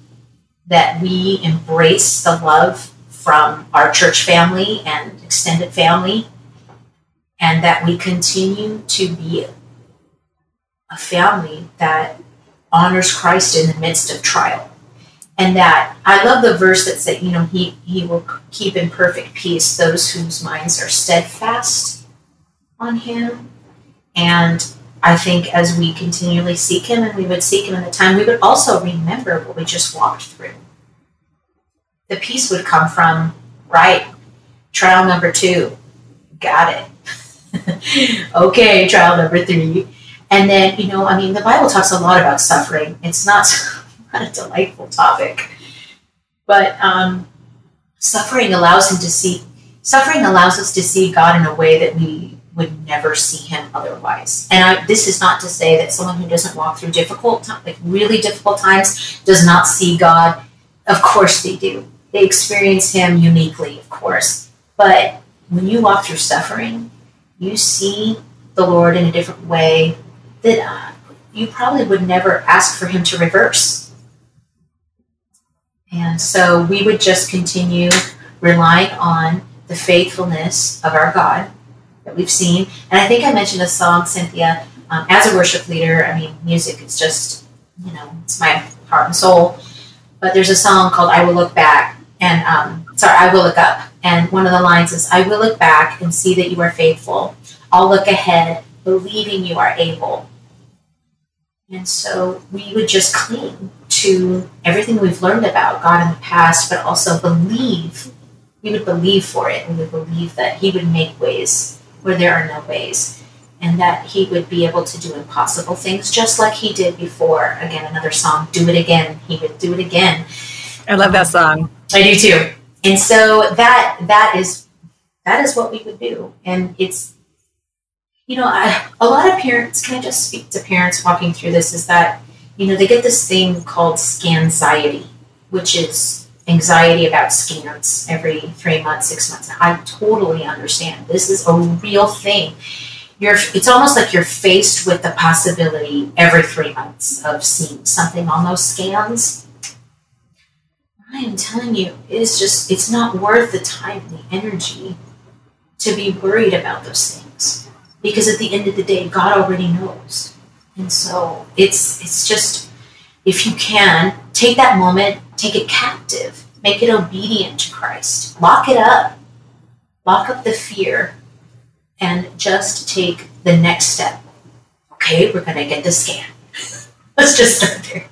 that we embrace the love from our church family and extended family, and that we continue to be a family that honors Christ in the midst of trial. and that I love the verse that said, you know, he he will keep in perfect peace those whose minds are steadfast on him. And I think as we continually seek him and we would seek him in the time, we would also remember what we just walked through. The peace would come from, right, trial number two, got it. okay, trial number three. And then, you know, I mean, the Bible talks a lot about suffering. It's not not a delightful topic. But um, suffering allows him to see, suffering allows us to see God in a way that we would never see him otherwise. And I, this is not to say that someone who doesn't walk through difficult, like really difficult times, does not see God. Of course they do. They experience him uniquely, of course. But when you walk through suffering, you see the Lord in a different way that uh, you probably would never ask for him to reverse and so we would just continue relying on the faithfulness of our God that we've seen. And I think I mentioned a song, Cynthia, um, as a worship leader. I mean, music is just, you know, it's my heart and soul. But there's a song called I Will Look Back, and um, sorry, I Will Look Up. And one of the lines is, I will look back and see that you are faithful. I'll look ahead, believing you are able. And so we would just cling to everything we've learned about God in the past, but also believe. We would believe for it. We would believe that He would make ways where there are no ways, and that He would be able to do impossible things just like He did before. Again, another song, Do It Again. He would do it again. I love that song. I do too. And so that that is that is what we would do. And it's you know, I, a lot of parents, can I just speak to parents walking through this, is that, you know, they get this thing called scanxiety, which is anxiety about scans every three months, six months. I totally understand. This is a real thing. You're, it's almost like you're faced with the possibility every three months of seeing something on those scans. I am telling you, it's just, it's not worth the time and the energy to be worried about those things because at the end of the day, God already knows. And so it's it's just if you can take that moment, take it captive, make it obedient to Christ, lock it up, lock up the fear, and just take the next step. Okay, we're gonna get the scan. Let's just start there,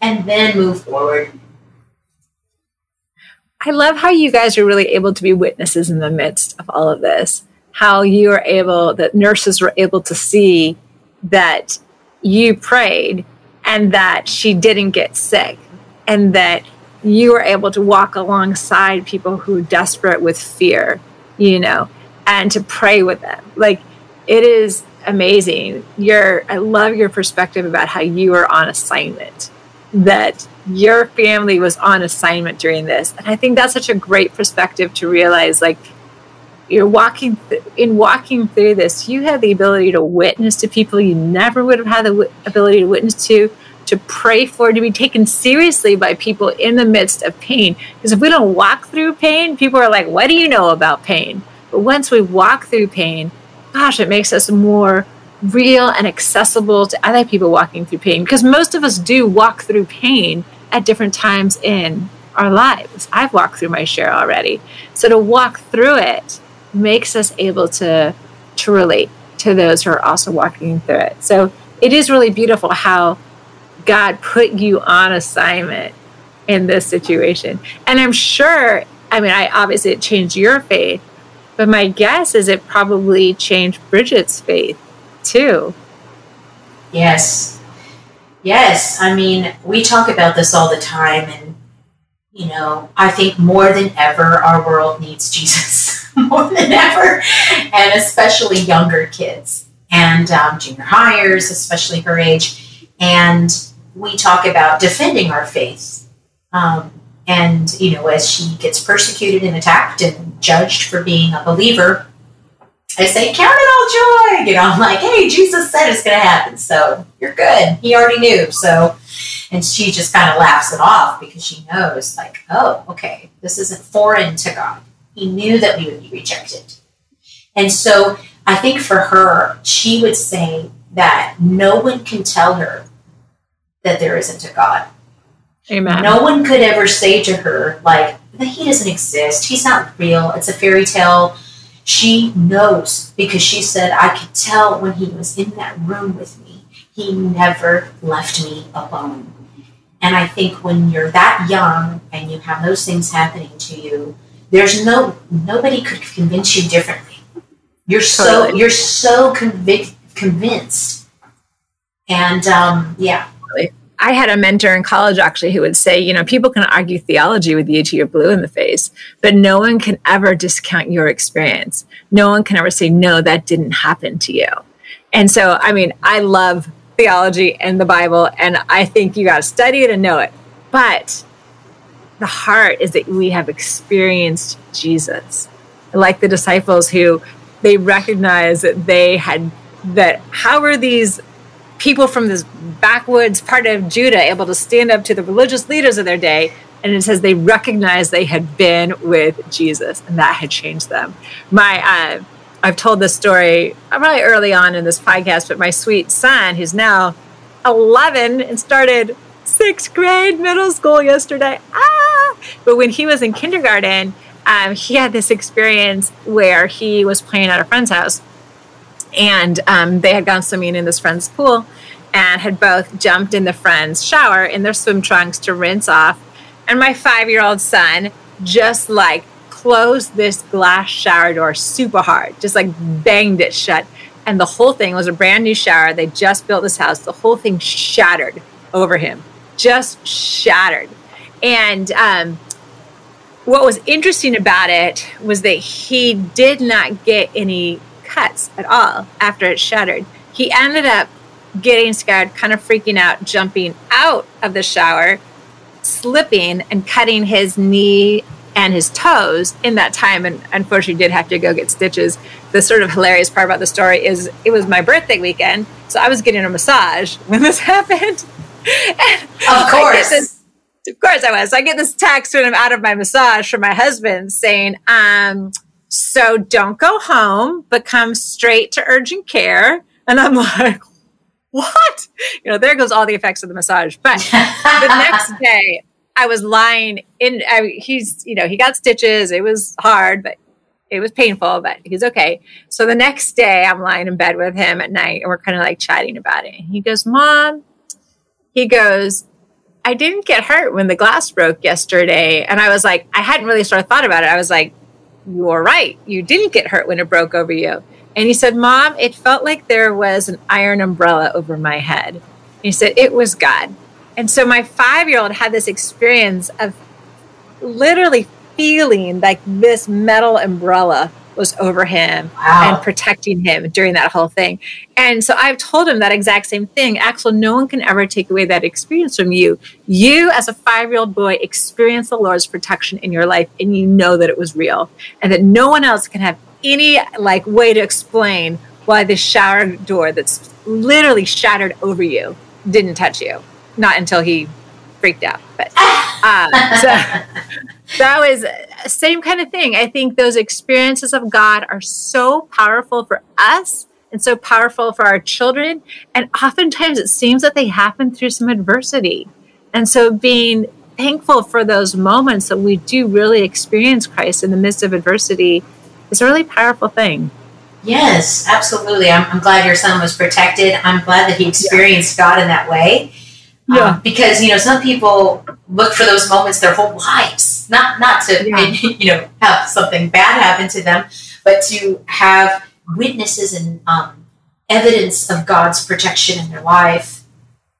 and then move forward. I love how you guys are really able to be witnesses in the midst of all of this how you were able, that nurses were able to see that you prayed and that she didn't get sick and that you were able to walk alongside people who are desperate with fear, you know, and to pray with them. Like it is amazing. Your I love your perspective about how you were on assignment. That your family was on assignment during this. And I think that's such a great perspective to realize like you're walking th- in walking through this you have the ability to witness to people you never would have had the w- ability to witness to to pray for to be taken seriously by people in the midst of pain because if we don't walk through pain people are like what do you know about pain but once we walk through pain gosh it makes us more real and accessible to other people walking through pain because most of us do walk through pain at different times in our lives i've walked through my share already so to walk through it makes us able to to relate to those who are also walking through it. So it is really beautiful how God put you on assignment in this situation. And I'm sure, I mean, I obviously it changed your faith, but my guess is it probably changed Bridget's faith too. Yes. Yes. I mean, we talk about this all the time and you know, I think more than ever our world needs Jesus. more than ever, and especially younger kids and um, junior hires, especially her age. And we talk about defending our faith. Um, and, you know, as she gets persecuted and attacked and judged for being a believer, I say, count it all joy. You know, I'm like, hey, Jesus said it's going to happen. So you're good. He already knew. So, and she just kind of laughs it off because she knows, like, oh, okay, this isn't foreign to God. He knew that we would be rejected. And so I think for her, she would say that no one can tell her that there isn't a God. Amen. No one could ever say to her, like, that he doesn't exist. He's not real. It's a fairy tale. She knows because she said, I could tell when he was in that room with me, he never left me alone. And I think when you're that young and you have those things happening to you, there's no nobody could convince you differently. You're so you're so convic- convinced, and um, yeah. I had a mentor in college actually who would say, you know, people can argue theology with you till you're blue in the face, but no one can ever discount your experience. No one can ever say, no, that didn't happen to you. And so, I mean, I love theology and the Bible, and I think you got to study it and know it. But the heart is that we have experienced Jesus. Like the disciples who they recognized that they had, that how are these people from this backwoods part of Judah able to stand up to the religious leaders of their day? And it says they recognized they had been with Jesus and that had changed them. My, uh, I've told this story probably early on in this podcast, but my sweet son, who's now 11 and started sixth grade middle school yesterday. Ah! But when he was in kindergarten, um, he had this experience where he was playing at a friend's house and um, they had gone swimming in this friend's pool and had both jumped in the friend's shower in their swim trunks to rinse off. And my five year old son just like closed this glass shower door super hard, just like banged it shut. And the whole thing was a brand new shower. They just built this house. The whole thing shattered over him, just shattered. And um, what was interesting about it was that he did not get any cuts at all after it shattered. He ended up getting scared, kind of freaking out, jumping out of the shower, slipping and cutting his knee and his toes in that time. And unfortunately did have to go get stitches. The sort of hilarious part about the story is it was my birthday weekend so i was getting a massage when this happened. Of course. this, of course i was. So i get this text when i'm out of my massage from my husband saying um, so don't go home but come straight to urgent care and i'm like what you know there goes all the effects of the massage but the next day I was lying in. I, he's, you know, he got stitches. It was hard, but it was painful, but he's okay. So the next day, I'm lying in bed with him at night, and we're kind of like chatting about it. And He goes, "Mom," he goes, "I didn't get hurt when the glass broke yesterday," and I was like, I hadn't really sort of thought about it. I was like, "You're right. You didn't get hurt when it broke over you." And he said, "Mom, it felt like there was an iron umbrella over my head." He said, "It was God." And so my five year old had this experience of literally feeling like this metal umbrella was over him wow. and protecting him during that whole thing. And so I've told him that exact same thing. Axel, no one can ever take away that experience from you. You, as a five year old boy, experienced the Lord's protection in your life and you know that it was real and that no one else can have any like way to explain why the shower door that's literally shattered over you didn't touch you not until he freaked out. But um, so that was uh, same kind of thing. I think those experiences of God are so powerful for us and so powerful for our children. And oftentimes it seems that they happen through some adversity. And so being thankful for those moments that we do really experience Christ in the midst of adversity is a really powerful thing. Yes, absolutely. I'm, I'm glad your son was protected. I'm glad that he experienced yeah. God in that way. Yeah. Um, because you know some people look for those moments their whole lives, not not to yeah. you know have something bad happen to them, but to have witnesses and um, evidence of God's protection in their life.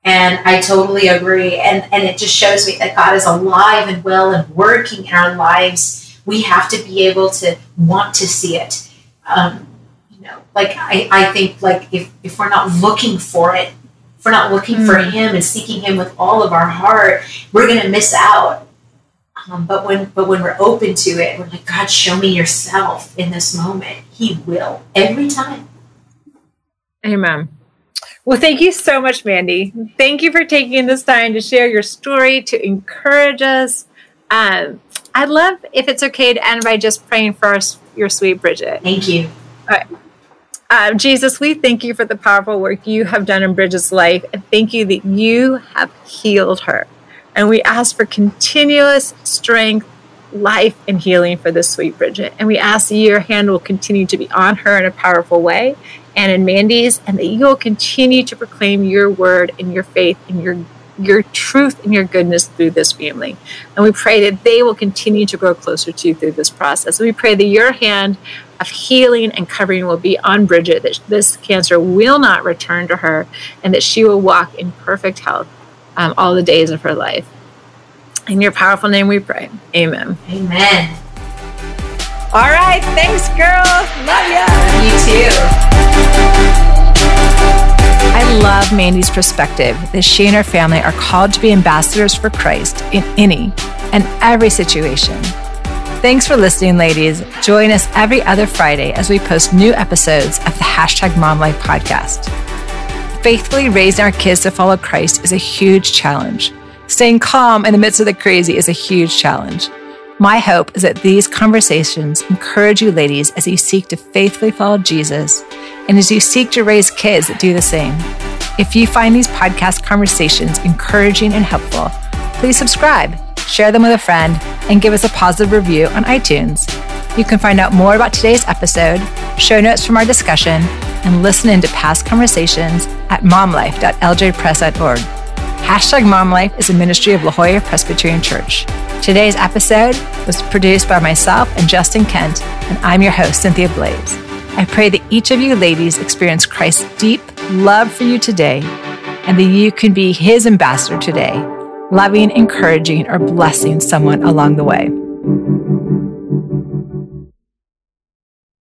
And I totally agree. And and it just shows me that God is alive and well and working in our lives. We have to be able to want to see it. Um, you know, like I, I think like if, if we're not looking for it, if we're not looking mm. for hmm. Him and seeking Him with all of our heart, we're going to miss out. Um, but when but when we're open to it, we're like, God, show me yourself in this moment. He will every time. Amen. Well, thank you so much, Mandie. Thank you for taking this time to share your story, to encourage us. Um, I'd love if it's okay to end by just praying for us, your sweet Bridget. Thank you. All right. Uh, Jesus, we thank you for the powerful work you have done in Bridget's life. And thank you that you have healed her. And we ask for continuous strength, life, and healing for this sweet Bridget. And we ask that your hand will continue to be on her in a powerful way and in Mandie's, and that you will continue to proclaim your word and your faith and your your truth and your goodness through this family. And we pray that they will continue to grow closer to you through this process. We pray that your hand of healing and covering will be on Bridget, that this cancer will not return to her, and that she will walk in perfect health um, all the days of her life. In your powerful name we pray. Amen. Amen. All right. Thanks, girls. Love ya. You too. I love Mandie's perspective that she and her family are called to be ambassadors for Christ in any and every situation. Thanks for listening, ladies. Join us every other Friday as we post new episodes of the hashtag Mom Life podcast. Faithfully raising our kids to follow Christ is a huge challenge. Staying calm in the midst of the crazy is a huge challenge. My hope is that these conversations encourage you, ladies, as you seek to faithfully follow Jesus and as you seek to raise kids that do the same. If you find these podcast conversations encouraging and helpful, please subscribe share them with a friend, and give us a positive review on iTunes. You can find out more about today's episode, show notes from our discussion, and listen into past conversations at momlife.ljpress.org. Hashtag MomLife is a ministry of La Jolla Presbyterian Church. Today's episode was produced by myself and Justin Kent, and I'm your host, Cynthia Blaze. I pray that each of you ladies experience Christ's deep love for you today and that you can be his ambassador today loving, encouraging, or blessing someone along the way.